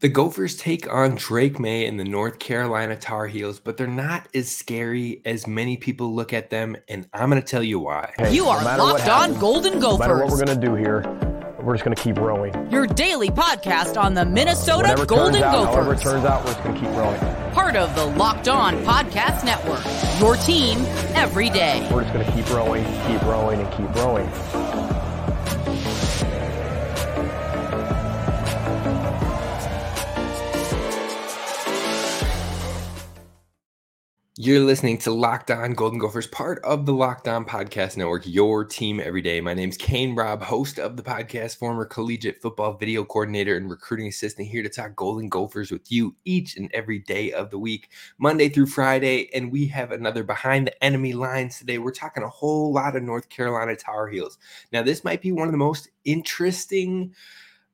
The Gophers take on Drake Maye and the North Carolina Tar Heels, but they're not as scary as many people look at them, and I'm going to tell you why. Hey, you are no locked on Golden Gophers. No matter what we're going to do here, we're just going to keep rowing. Your daily podcast on the uh, Minnesota Whatever Golden turns out, Gophers. However it turns out, we're just going to keep rowing. Part of the Locked On Podcast Network. Your team every day. We're just going to keep rowing, keep rowing, and keep rowing. You're listening to Locked On Golden Gophers, part of the Locked On Podcast Network, your team every day. My name's Kane Rob, host of the podcast, former collegiate football video coordinator and recruiting assistant, here to talk Golden Gophers with you each and every day of the week, Monday through Friday. And we have another Behind the Enemy Lines today. We're talking a whole lot of North Carolina Tar Heels. Now, this might be one of the most interesting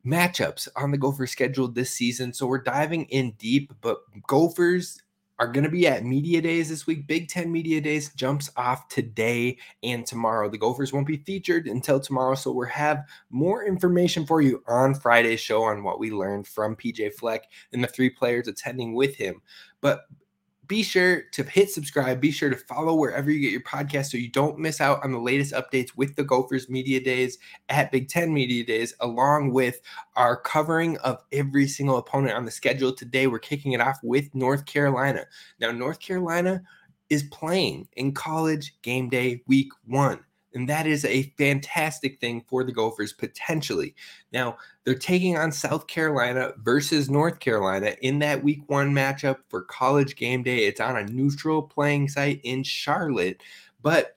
matchups on the Gophers schedule this season. So we're diving in deep, but Gophers are going to be at media days this week. Big Ten media days jumps off today and tomorrow. The Gophers won't be featured until tomorrow, so we'll have more information for you on Friday's show on what we learned from PJ Fleck and the three players attending with him. But be sure to hit subscribe. Be sure to follow wherever you get your podcast so you don't miss out on the latest updates with the Gophers Media Days at Big Ten Media Days, along with our covering of every single opponent on the schedule. Today, we're kicking it off with North Carolina. Now, North Carolina is playing in college game day week one. And that is a fantastic thing for the Gophers potentially. Now, they're taking on South Carolina versus North Carolina in that week one matchup for college game day. It's on a neutral playing site in Charlotte, but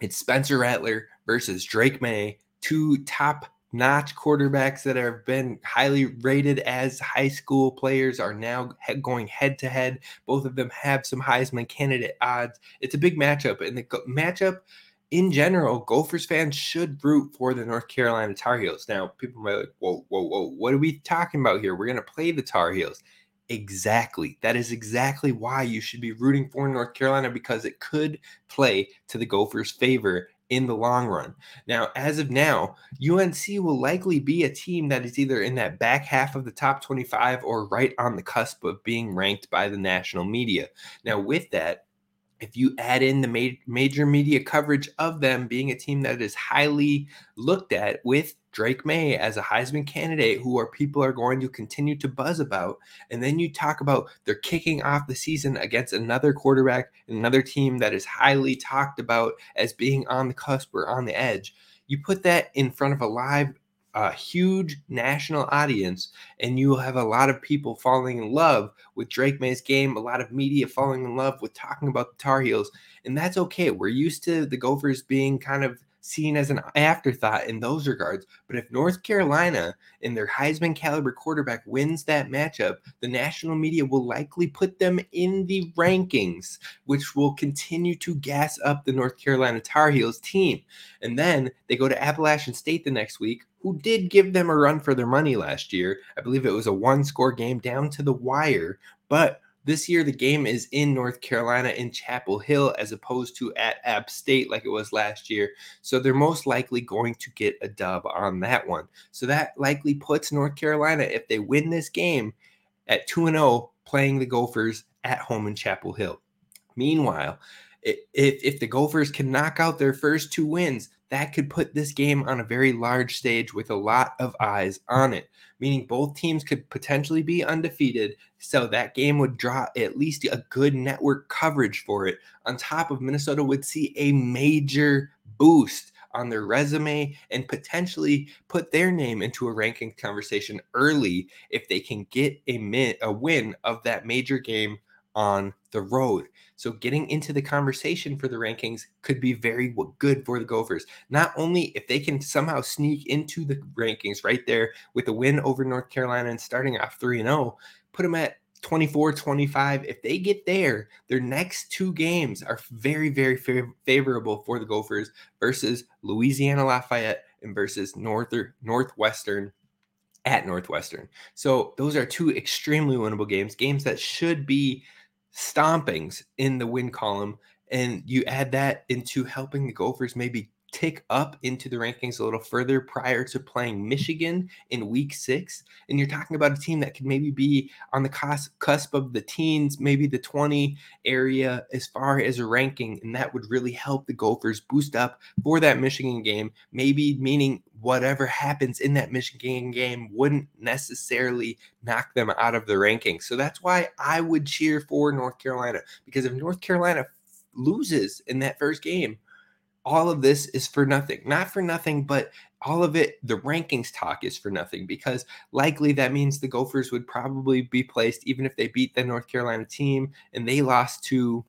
it's Spencer Rattler versus Drake Maye, two top notch quarterbacks that have been highly rated as high school players are now going head to head. Both of them have some Heisman candidate odds. It's a big matchup, and the matchup in general, Gophers fans should root for the North Carolina Tar Heels. Now, people might be like, whoa, whoa, whoa, what are we talking about here? We're going to play the Tar Heels. Exactly. That is exactly why you should be rooting for North Carolina because it could play to the Gophers' favor in the long run. Now, as of now, UNC will likely be a team that is either in that back half of the top 25 or right on the cusp of being ranked by the national media. Now, with that, if you add in the ma- major media coverage of them being a team that is highly looked at with Drake Maye as a Heisman candidate who are people are going to continue to buzz about and then you talk about they're kicking off the season against another quarterback another team that is highly talked about as being on the cusp or on the edge you put that in front of a live a huge national audience and you will have a lot of people falling in love with Drake Maye's game, a lot of media falling in love with talking about the Tar Heels, and that's okay. We're used to the Gophers being kind of seen as an afterthought in those regards. But if North Carolina and their Heisman caliber quarterback wins that matchup, the national media will likely put them in the rankings, which will continue to gas up the North Carolina Tar Heels team. And then they go to Appalachian State the next week, who did give them a run for their money last year. I believe it was a one score game down to the wire, but this year, the game is in North Carolina in Chapel Hill as opposed to at App State like it was last year. So they're most likely going to get a dub on that one. So that likely puts North Carolina, if they win this game, at 2 0 playing the Gophers at home in Chapel Hill. Meanwhile, if, if the Gophers can knock out their first two wins, that could put this game on a very large stage with a lot of eyes on it, meaning both teams could potentially be undefeated. So that game would draw at least a good network coverage for it. On top of Minnesota would see a major boost on their resume and potentially put their name into a ranking conversation early if they can get a, min- a win of that major game on the road. So getting into the conversation for the rankings could be very good for the Gophers. Not only if they can somehow sneak into the rankings right there with a win over North Carolina and starting off 3 0, put them at 24 25 if they get there their next two games are very very fav- favorable for the gophers versus louisiana lafayette and versus north northwestern at northwestern so those are two extremely winnable games games that should be stompings in the win column and you add that into helping the gophers maybe tick up into the rankings a little further prior to playing Michigan in week six. And you're talking about a team that could maybe be on the cusp of the teens, maybe the 20 area as far as a ranking. And that would really help the Gophers boost up for that Michigan game, maybe meaning whatever happens in that Michigan game wouldn't necessarily knock them out of the rankings. So that's why I would cheer for North Carolina because if North Carolina loses in that first game, all of this is for nothing. Not for nothing, but all of it, the rankings talk is for nothing because likely that means the Gophers would probably be placed, even if they beat the North Carolina team and they lost to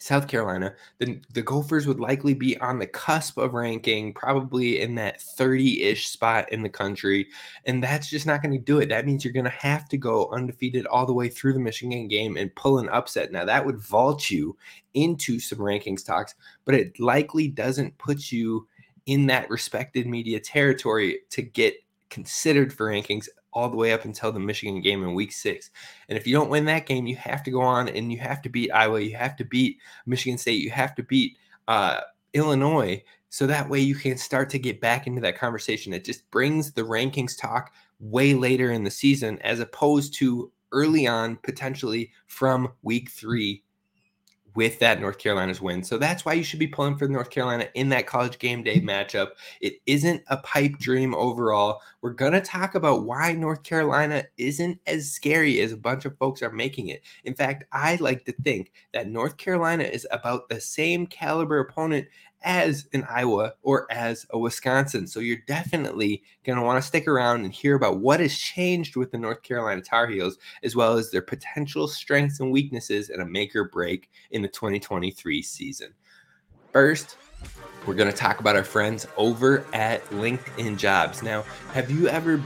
South Carolina, then the Gophers would likely be on the cusp of ranking, probably in that 30 ish spot in the country. And that's just not going to do it. That means you're going to have to go undefeated all the way through the Michigan game and pull an upset. Now, that would vault you into some rankings talks, but it likely doesn't put you in that respected media territory to get considered for rankings all the way up until the Michigan game in week six. And if you don't win that game, you have to go on and you have to beat Iowa, you have to beat Michigan State, you have to beat uh, Illinois. So that way you can start to get back into that conversation. It just brings the rankings talk way later in the season as opposed to early on, potentially from week three with that North Carolina's win. So that's why you should be pulling for North Carolina in that college game day matchup. It isn't a pipe dream overall. We're going to talk about why North Carolina isn't as scary as a bunch of folks are making it. In fact, I like to think that North Carolina is about the same caliber opponent as an Iowa or as a Wisconsin. So you're definitely going to want to stick around and hear about what has changed with the North Carolina Tar Heels, as well as their potential strengths and weaknesses and a make or break in the 2023 season. First, we're going to talk about our friends over at LinkedIn Jobs. Now, have you ever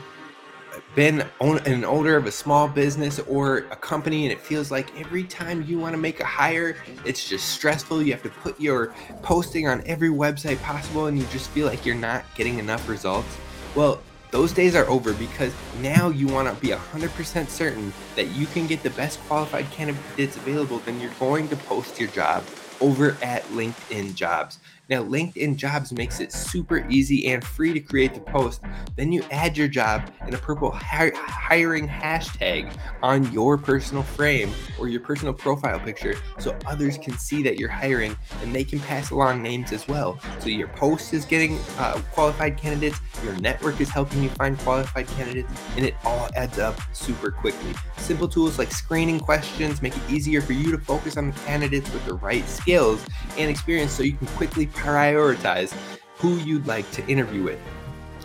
been an owner of a small business or a company and it feels like every time you want to make a hire it's just stressful. You have to put your posting on every website possible and you just feel like you're not getting enough results. Well those days are over because now you want to be 100% certain that you can get the best qualified candidates available then you're going to post your job over at linkedin jobs now, LinkedIn Jobs makes it super easy and free to create the post. Then you add your job in a purple hiring hashtag on your personal frame or your personal profile picture so others can see that you're hiring and they can pass along names as well. So your post is getting uh, qualified candidates, your network is helping you find qualified candidates, and it all adds up super quickly. Simple tools like screening questions make it easier for you to focus on the candidates with the right skills and experience so you can quickly prioritize who you'd like to interview with.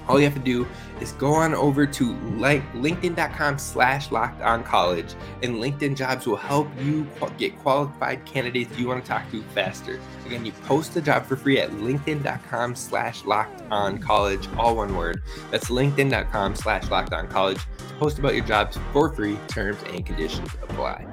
All you have to do is go on over to linkedin.com slash locked on college and LinkedIn jobs will help you get qualified candidates you want to talk to faster. Again, you post the job for free at linkedin.com slash locked on college, all one word. That's linkedin.com slash locked on college post about your jobs for free. Terms and conditions apply.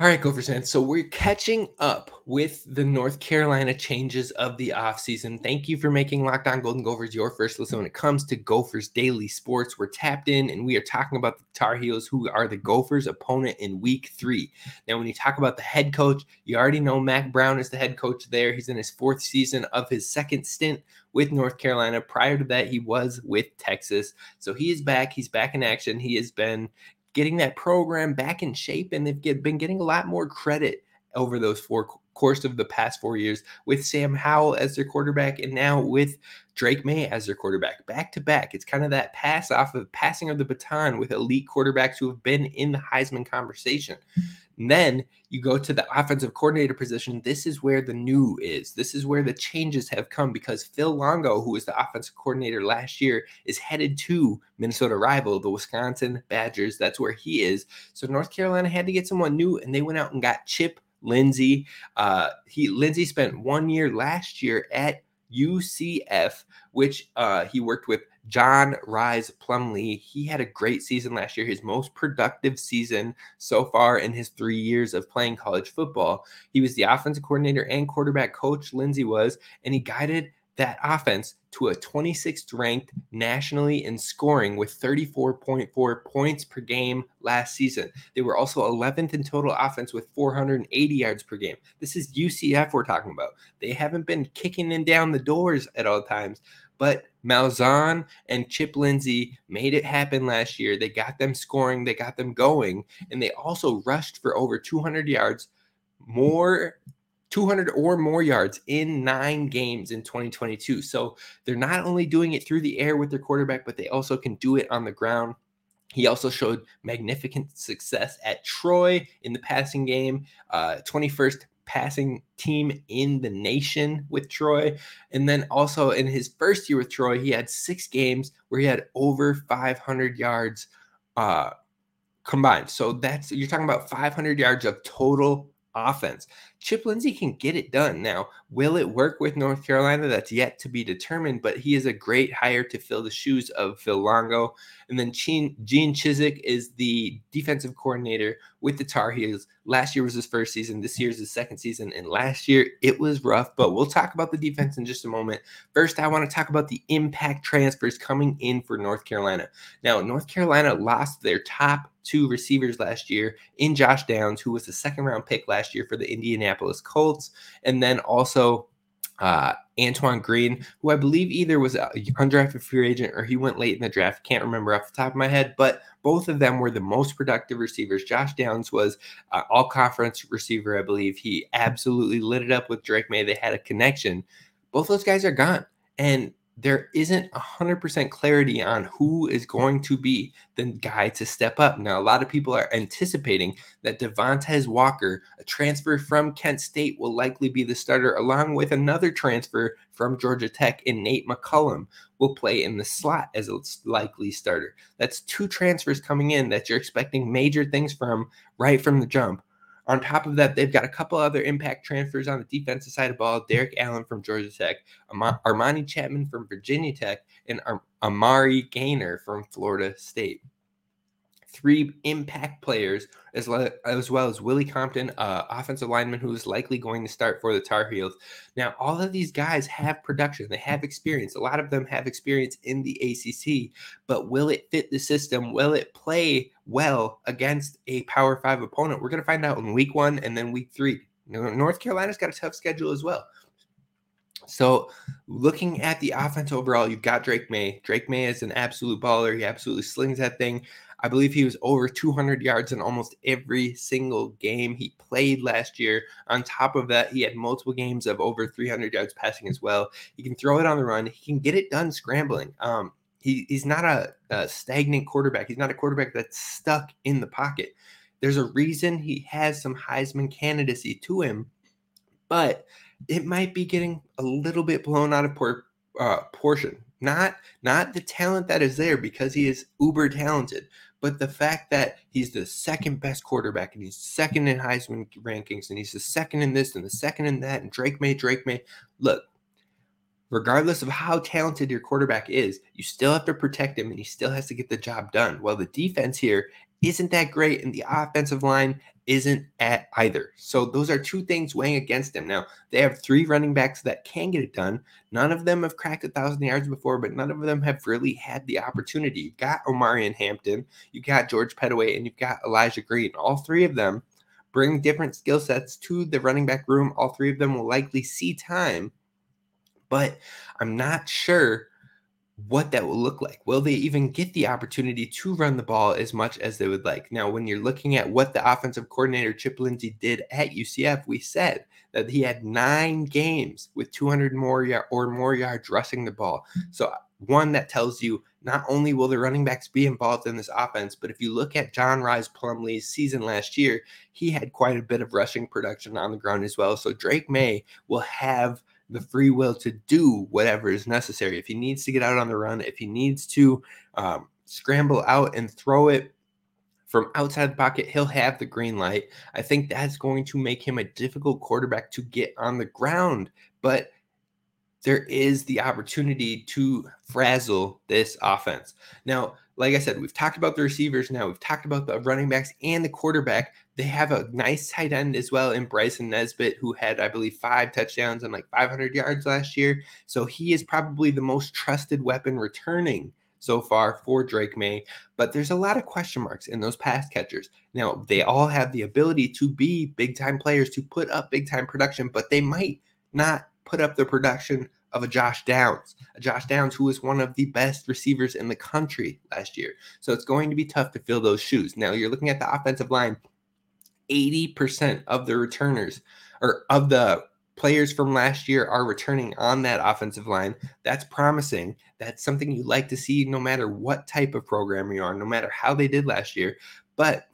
All right, Gophers fans. So we're catching up with the North Carolina changes of the offseason. Thank you for making Locked On Golden Gophers your first listen when it comes to Gophers daily sports. We're tapped in and we are talking about the Tar Heels, who are the Gophers' opponent in week three. Now, when you talk about the head coach, you already know Mack Brown is the head coach there. He's in his fourth season of his second stint with North Carolina. Prior to that, he was with Texas. So he is back. He's back in action. He has been getting that program back in shape, and they've been getting a lot more credit over those four course of the past four years with Sam Howell as their quarterback and now with Drake Maye as their quarterback back to back. It's kind of that pass off of passing of the baton with elite quarterbacks who have been in the Heisman conversation. And then you go to the offensive coordinator position. This is where the new is. This is where the changes have come because Phil Longo, who was the offensive coordinator last year, is headed to Minnesota rival, the Wisconsin Badgers. That's where he is. So North Carolina had to get someone new, and they went out and got Chip Lindsey. Uh, he Lindsey spent one year last year at UCF, which uh, he worked with John Rhys Plumlee. He had a great season last year, his most productive season so far in his three years of playing college football. He was the offensive coordinator and quarterback coach, Lindsey was, and he guided that offense to a 26th ranked nationally in scoring with 34.4 points per game last season. They were also 11th in total offense with 480 yards per game. This is UCF we're talking about. They haven't been kicking in down the doors at all times, but Malzahn and Chip Lindsey made it happen last year. They got them scoring, they got them going, and they also rushed for over 200 yards more 200 or more yards in nine games in 2022. So they're not only doing it through the air with their quarterback, but they also can do it on the ground. He also showed magnificent success at Troy in the passing game, uh, 21st passing team in the nation with Troy. And then also in his first year with Troy, he had six games where he had over 500 yards uh, combined. So that's you're talking about 500 yards of total offense. Chip Lindsey can get it done. Now, will it work with North Carolina? That's yet to be determined, but he is a great hire to fill the shoes of Phil Longo. And then Gene, Chizik is the defensive coordinator with the Tar Heels. Last year was his first season. This year is his second season. And last year it was rough, but we'll talk about the defense in just a moment. First, I want to talk about the impact transfers coming in for North Carolina. Now, North Carolina lost their top two receivers last year in Josh Downs, who was the second round pick last year for the Indianapolis Colts, and then also uh, Antoine Green, who I believe either was an undrafted free agent or he went late in the draft. Can't remember off the top of my head, but both of them were the most productive receivers. Josh Downs was uh, all conference receiver, I believe. He absolutely lit it up with Drake Maye. They had a connection. Both those guys are gone. And there isn't 100% clarity on who is going to be the guy to step up. Now, a lot of people are anticipating that Devontae Walker, a transfer from Kent State, will likely be the starter, along with another transfer from Georgia Tech and Nate McCollum will play in the slot as a likely starter. That's two transfers coming in that you're expecting major things from right from the jump. On top of that, they've got a couple other impact transfers on the defensive side of ball. Derrik Allen from Georgia Tech, Armani Chapman from Virginia Tech, and Amari Gainer from Florida State three impact players, as well as, well as Willie Compton, uh, offensive lineman who is likely going to start for the Tar Heels. Now, all of these guys have production, they have experience. A lot of them have experience in the ACC, but will it fit the system? Will it play well against a Power Five opponent? We're going to find out in week one and then week three. North Carolina's got a tough schedule as well. So, looking at the offense overall, you've got Drake Maye. Drake Maye is an absolute baller. He absolutely slings that thing. I believe he was over 200 yards in almost every single game he played last year. On top of that, he had multiple games of over 300 yards passing as well. He can throw it on the run. He can get it done scrambling. Um, he, he's not a, a stagnant quarterback. He's not a quarterback that's stuck in the pocket. There's a reason he has some Heisman candidacy to him, but it might be getting a little bit blown out of por- uh, portion. Not not the talent that is there because he is uber talented, but the fact that he's the second best quarterback and he's second in Heisman rankings and he's the second in this and the second in that and Drake Maye, Drake Maye, Look, regardless of how talented your quarterback is, you still have to protect him and he still has to get the job done. Well, the defense here isn't that great and the offensive line isn't at either. So those are two things weighing against him. Now, they have three running backs that can get it done. None of them have cracked a thousand yards before, but none of them have really had the opportunity. You've got Omarion Hampton, you've got George Pettaway, and you've got Elijah Green. All three of them bring different skill sets to the running back room. All three of them will likely see time, but I'm not sure what that will look like. Will they even get the opportunity to run the ball as much as they would like? Now, when you're looking at what the offensive coordinator Chip Lindsey did at UCF, we said that he had nine games with 200 more y- or more yards rushing the ball. So, one that tells you not only will the running backs be involved in this offense, but if you look at John Rhys Plumlee's season last year, he had quite a bit of rushing production on the ground as well. So Drake Maye will have the free will to do whatever is necessary. If he needs to get out on the run, if he needs to um, scramble out and throw it from outside the pocket, he'll have the green light. I think that's going to make him a difficult quarterback to get on the ground, but there is the opportunity to frazzle this offense. Now, like I said, we've talked about the receivers now. We've talked about the running backs and the quarterback. They have a nice tight end as well in Bryson Nesbit, who had, I believe, five touchdowns and like 500 yards last year. So he is probably the most trusted weapon returning so far for Drake Maye, But there's a lot of question marks in those pass catchers. Now, they all have the ability to be big time players, to put up big time production, but they might not put up the production of a Josh Downs, a Josh Downs who was one of the best receivers in the country last year. So it's going to be tough to fill those shoes. Now you're looking at the offensive line. 80% of the returners or of the players from last year are returning on that offensive line. That's promising. That's something you like to see no matter what type of program you are, no matter how they did last year. But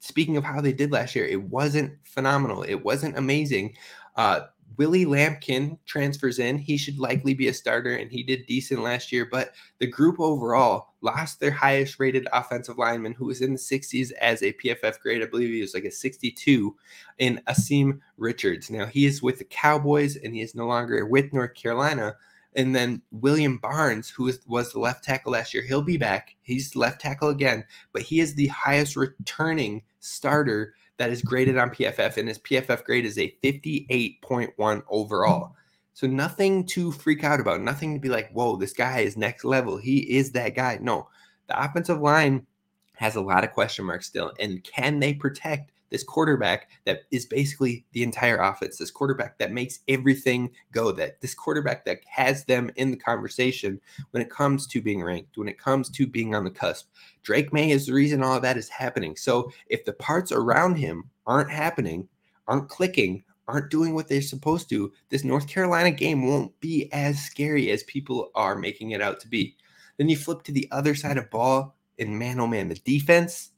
speaking of how they did last year, it wasn't phenomenal. It wasn't amazing. Uh, Willie Lampkin transfers in. He should likely be a starter, and he did decent last year. But the group overall lost their highest rated offensive lineman, who was in the 60s as a PFF grade. I believe he was like a 62 in Asim Richards. Now he is with the Cowboys, and he is no longer with North Carolina. And then William Barnes, who was, was the left tackle last year, he'll be back. He's left tackle again, but he is the highest returning starter that is graded on PFF, and his PFF grade is a 58.1 overall. So nothing to freak out about, nothing to be like, whoa, this guy is next level. He is that guy. No, the offensive line has a lot of question marks still. And can they protect this quarterback that is basically the entire offense, this quarterback that makes everything go, that this quarterback that has them in the conversation when it comes to being ranked, when it comes to being on the cusp. Drake Maye is the reason all that is happening. So if the parts around him aren't happening, aren't clicking, aren't doing what they're supposed to, this North Carolina game won't be as scary as people are making it out to be. Then you flip to the other side of ball, and man, oh man, the defense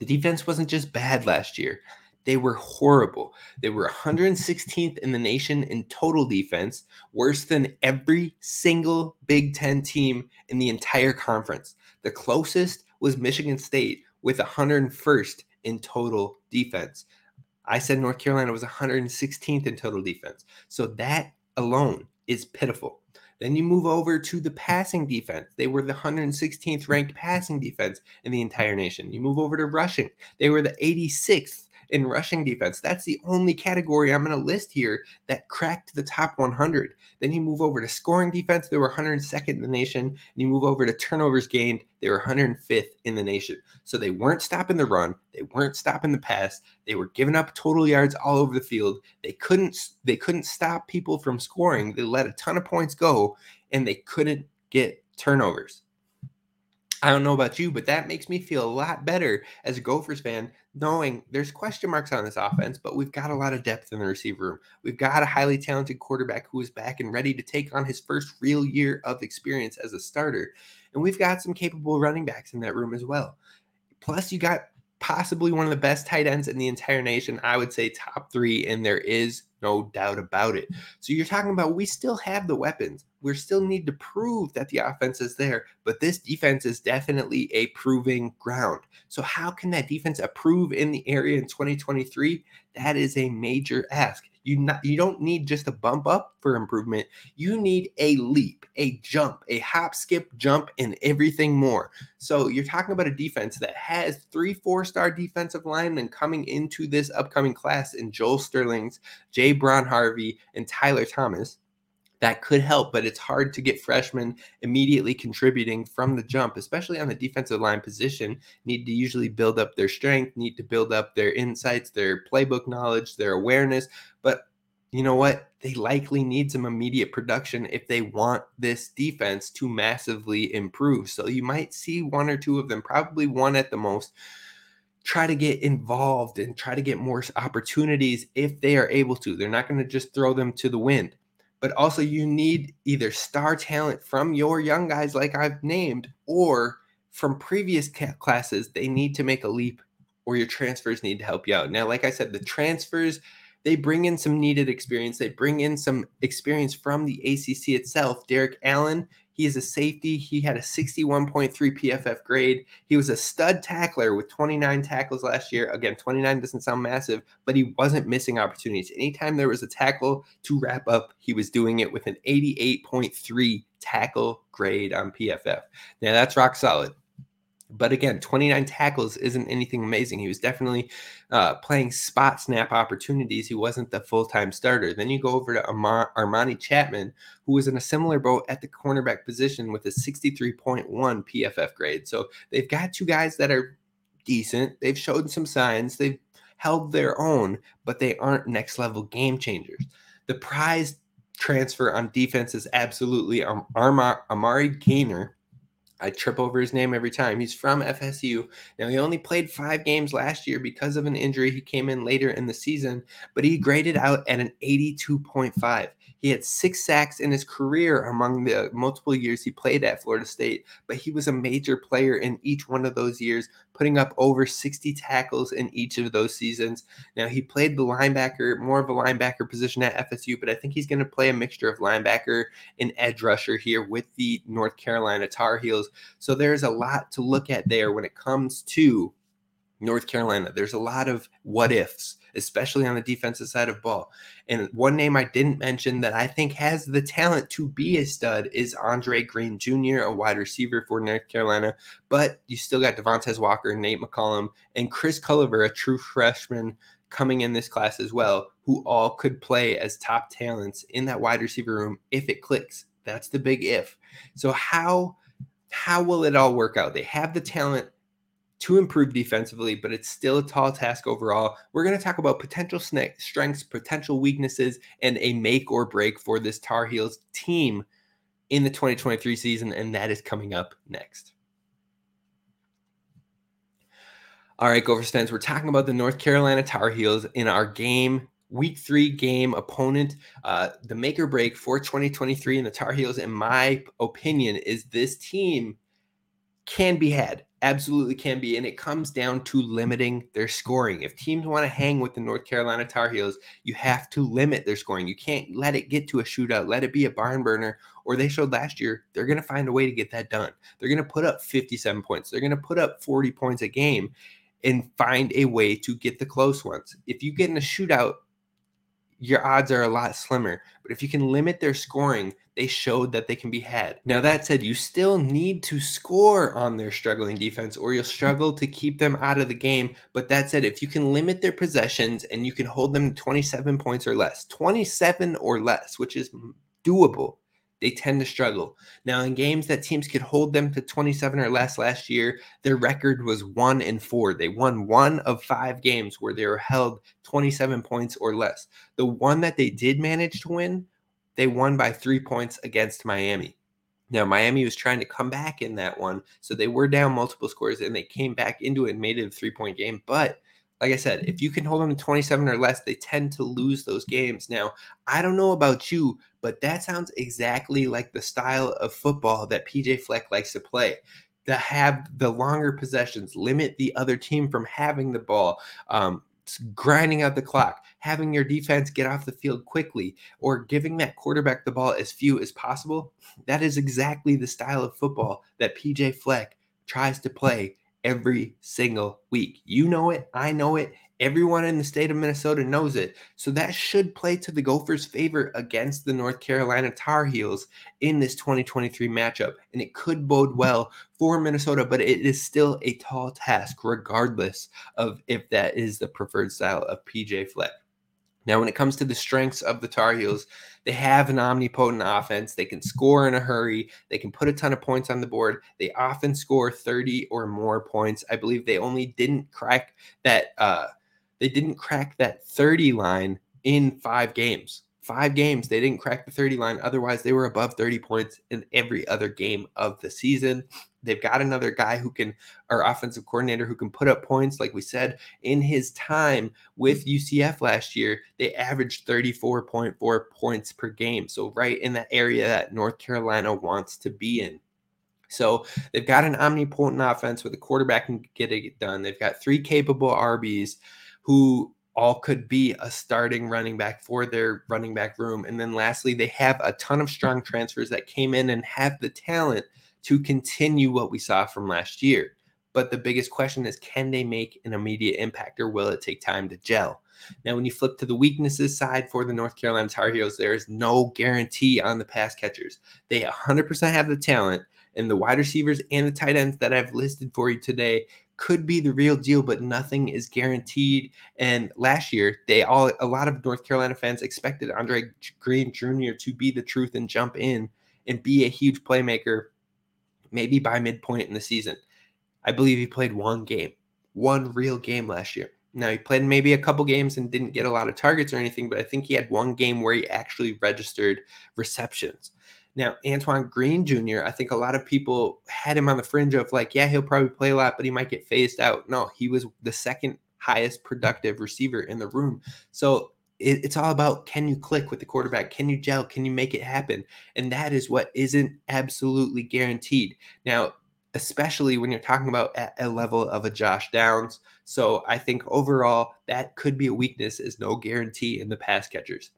the defense wasn't just bad last year, they were horrible. They were 116th in the nation in total defense, worse than every single Big Ten team in the entire conference. The closest was Michigan State with 101st in total defense. I said North Carolina was 116th in total defense. So that alone is pitiful. Then you move over to the passing defense. They were the 116th ranked passing defense in the entire nation. You move over to rushing. They were the 86th in rushing defense. That's the only category I'm going to list here that cracked the top 100. Then you move over to scoring defense, they were 102nd in the nation. And you move over to turnovers gained, they were 105th in the nation. So they weren't stopping the run, they weren't stopping the pass, they were giving up total yards all over the field. They couldn't they couldn't stop people from scoring. They let a ton of points go and they couldn't get turnovers. I don't know about you, but that makes me feel a lot better as a Gophers fan, knowing there's question marks on this offense, but we've got a lot of depth in the receiver room. We've got a highly talented quarterback who is back and ready to take on his first real year of experience as a starter. And we've got some capable running backs in that room as well. Plus, you got possibly one of the best tight ends in the entire nation. I would say top three, and there is no doubt about it. So you're talking about we still have the weapons. We still need to prove that the offense is there, but this defense is definitely a proving ground. So how can that defense improve in the area in 2023? That is a major ask. You not you don't need just a bump up for improvement. You need a leap, a jump, a hop, skip, jump, and everything more. So you're talking about a defense that has three four-star defensive linemen coming into this upcoming class in Joel Starlings, Jay Brown Harvey, and Tyler Thomas that could help, but it's hard to get freshmen immediately contributing from the jump, especially on the defensive line position. Need to usually build up their strength, need to build up their insights, their playbook knowledge, their awareness. But you know what? They likely need some immediate production if they want this defense to massively improve. So you might see one or two of them, probably one at the most, try to get involved and try to get more opportunities if they are able to. They're not going to just throw them to the wind but also you need either star talent from your young guys like I've named or from previous classes they need to make a leap or your transfers need to help you out. Now like I said the transfers they bring in some needed experience. They bring in some experience from the ACC itself. Derrik Allen, He is a safety. He had a 61.3 PFF grade. He was a stud tackler with 29 tackles last year. Again, 29 doesn't sound massive, but he wasn't missing opportunities. Anytime there was a tackle to wrap up, he was doing it with an 88.3 tackle grade on PFF. Now that's rock solid. But again, 29 tackles isn't anything amazing. He was definitely uh, playing spot snap opportunities. He wasn't the full time starter. Then you go over to Armani Chapman, who was in a similar boat at the cornerback position with a 63.1 PFF grade. So they've got two guys that are decent. They've showed some signs. They've held their own, but they aren't next level game changers. The prize transfer on defense is absolutely um, Amari Gainer I trip over his name every time. He's from FSU. Now, he only played five games last year because of an injury. He came in later in the season, but he graded out at an 82.5. He had six sacks in his career among the multiple years he played at Florida State, but he was a major player in each one of those years, putting up over 60 tackles in each of those seasons. Now, he played the linebacker, more of a linebacker position at FSU, but I think he's going to play a mixture of linebacker and edge rusher here with the North Carolina Tar Heels. So there's a lot to look at there when it comes to North Carolina. There's a lot of what ifs especially on the defensive side of ball. And one name I didn't mention that I think has the talent to be a stud is Andre Greene Jr., a wide receiver for North Carolina. But you still got Devontae Walker, Nate McCollum, and Chris Culliver, a true freshman coming in this class as well, who all could play as top talents in that wide receiver room if it clicks. That's the big if. So how how will it all work out? They have the talent to improve defensively, but it's still a tall task overall. We're going to talk about potential strengths, potential weaknesses, and a make or break for this Tar Heels team in the 2023 season, and that is coming up next. All right, Gophers fans, we're talking about the North Carolina Tar Heels in our game week three game opponent. Uh, the make or break for 2023 in the Tar Heels, in my opinion, is this team can be had absolutely can be. And it comes down to limiting their scoring. If teams want to hang with the North Carolina Tar Heels, you have to limit their scoring. You can't let it get to a shootout, let it be a barn burner. Or they showed last year, they're going to find a way to get that done. They're going to put up 57 points, they're going to put up 40 points a game and find a way to get the close ones. If you get in a shootout, your odds are a lot slimmer. But if you can limit their scoring, they showed that they can be had. Now, that said, you still need to score on their struggling defense or you'll struggle to keep them out of the game. But that said, if you can limit their possessions and you can hold them to 27 points or less, 27 or less, which is doable, they tend to struggle. Now, in games that teams could hold them to 27 or less last year, their record was one and four. They won one of five games where they were held 27 points or less. The one that they did manage to win, they won by three points against Miami. Now, Miami was trying to come back in that one. So they were down multiple scores and they came back into it and made it a three point game. But like I said, if you can hold them to 27 or less, they tend to lose those games. Now, I don't know about you, but that sounds exactly like the style of football that PJ Fleck likes to play. To have the longer possessions, limit the other team from having the ball, um, grinding out the clock, having your defense get off the field quickly, or giving that quarterback the ball as few as possible. That is exactly the style of football that PJ Fleck tries to play every single week. You know it. I know it. Everyone in the state of Minnesota knows it. So that should play to the Gophers' favor against the North Carolina Tar Heels in this 2023 matchup. And it could bode well for Minnesota, but it is still a tall task, regardless of if that is the preferred style of PJ Fleck. Now, when it comes to the strengths of the Tar Heels, they have an omnipotent offense. They can score in a hurry. They can put a ton of points on the board. They often score 30 or more points. I believe they only didn't crack that uh they didn't crack that 30 line in 5 games five games, they didn't crack the 30 line. Otherwise, they were above 30 points in every other game of the season. They've got another guy who can, our offensive coordinator, who can put up points. Like we said, in his time with UCF last year, they averaged 34.4 points per game. So, right in the area that North Carolina wants to be in. So they've got an omnipotent offense where the quarterback can get it done. They've got three capable RBs who all could be a starting running back for their running back room. And then lastly, they have a ton of strong transfers that came in and have the talent to continue what we saw from last year. But the biggest question is can they make an immediate impact or will it take time to gel? Now, when you flip to the weaknesses side for the North Carolina Tar Heels, there is no guarantee on the pass catchers. They 100% have the talent, and the wide receivers and the tight ends that I've listed for you today could be the real deal, but nothing is guaranteed. And last year, they all a lot of North Carolina fans expected Andre Greene Jr. to be the truth and jump in and be a huge playmaker, maybe by midpoint in the season. I believe he played one game, one real game last year. Now he played maybe a couple games and didn't get a lot of targets or anything, but I think he had one game where he actually registered receptions. Now, Antoine Green Jr., I think a lot of people had him on the fringe of like, yeah, he'll probably play a lot, but he might get phased out. No, he was the second highest productive receiver in the room. So it, it's all about can you click with the quarterback? Can you gel? Can you make it happen? And that is what isn't absolutely guaranteed. Now, especially when you're talking about at a level of a Josh Downs. So I think overall that could be a weakness, is no guarantee in the pass catchers.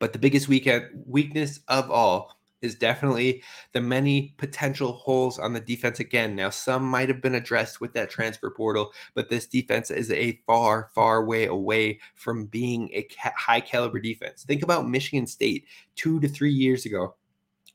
But the biggest weekend weakness of all is definitely the many potential holes on the defense again. Now, some might have been addressed with that transfer portal, but this defense is a far, far way away from being a high caliber defense. Think about Michigan State two to three years ago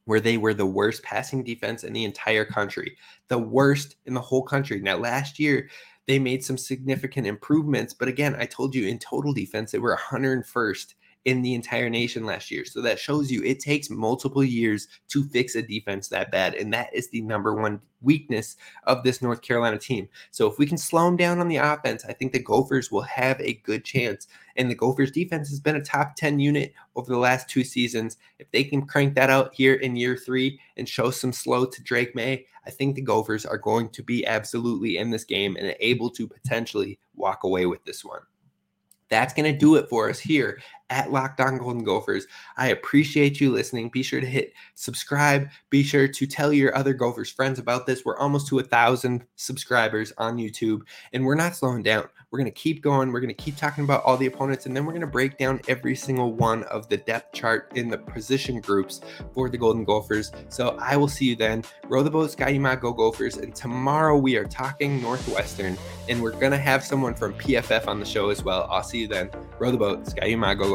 where they were the worst passing defense in the entire country, the worst in the whole country. Now, last year, they made some significant improvements, but again, I told you in total defense, they were 101st in the entire nation last year. So that shows you it takes multiple years to fix a defense that bad. And that is the number one weakness of this North Carolina team. So if we can slow them down on the offense, I think the Gophers will have a good chance. And the Gophers defense has been a top 10 unit over the last two seasons. If they can crank that out here in year three and show some slow to Drake Maye, I think the Gophers are going to be absolutely in this game and able to potentially walk away with this one. That's going to do it for us here at Locked On Golden Gophers. I appreciate you listening. Be sure to hit subscribe. Be sure to tell your other Gophers friends about this. We're almost to a thousand subscribers on YouTube, and we're not slowing down. We're going to keep going. We're going to keep talking about all the opponents, and then we're going to break down every single one of the depth chart in the position groups for the Golden Gophers. So I will see you then. Row the boat, Ski-U-Mah, go Gophers. And tomorrow we are talking Northwestern, and we're going to have someone from PFF on the show as well. I'll see you then. Row the boat, Ski-U-Mah, go Gophers.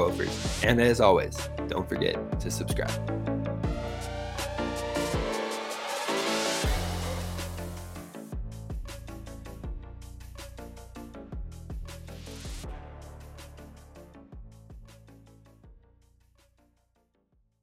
And as always, don't forget to subscribe.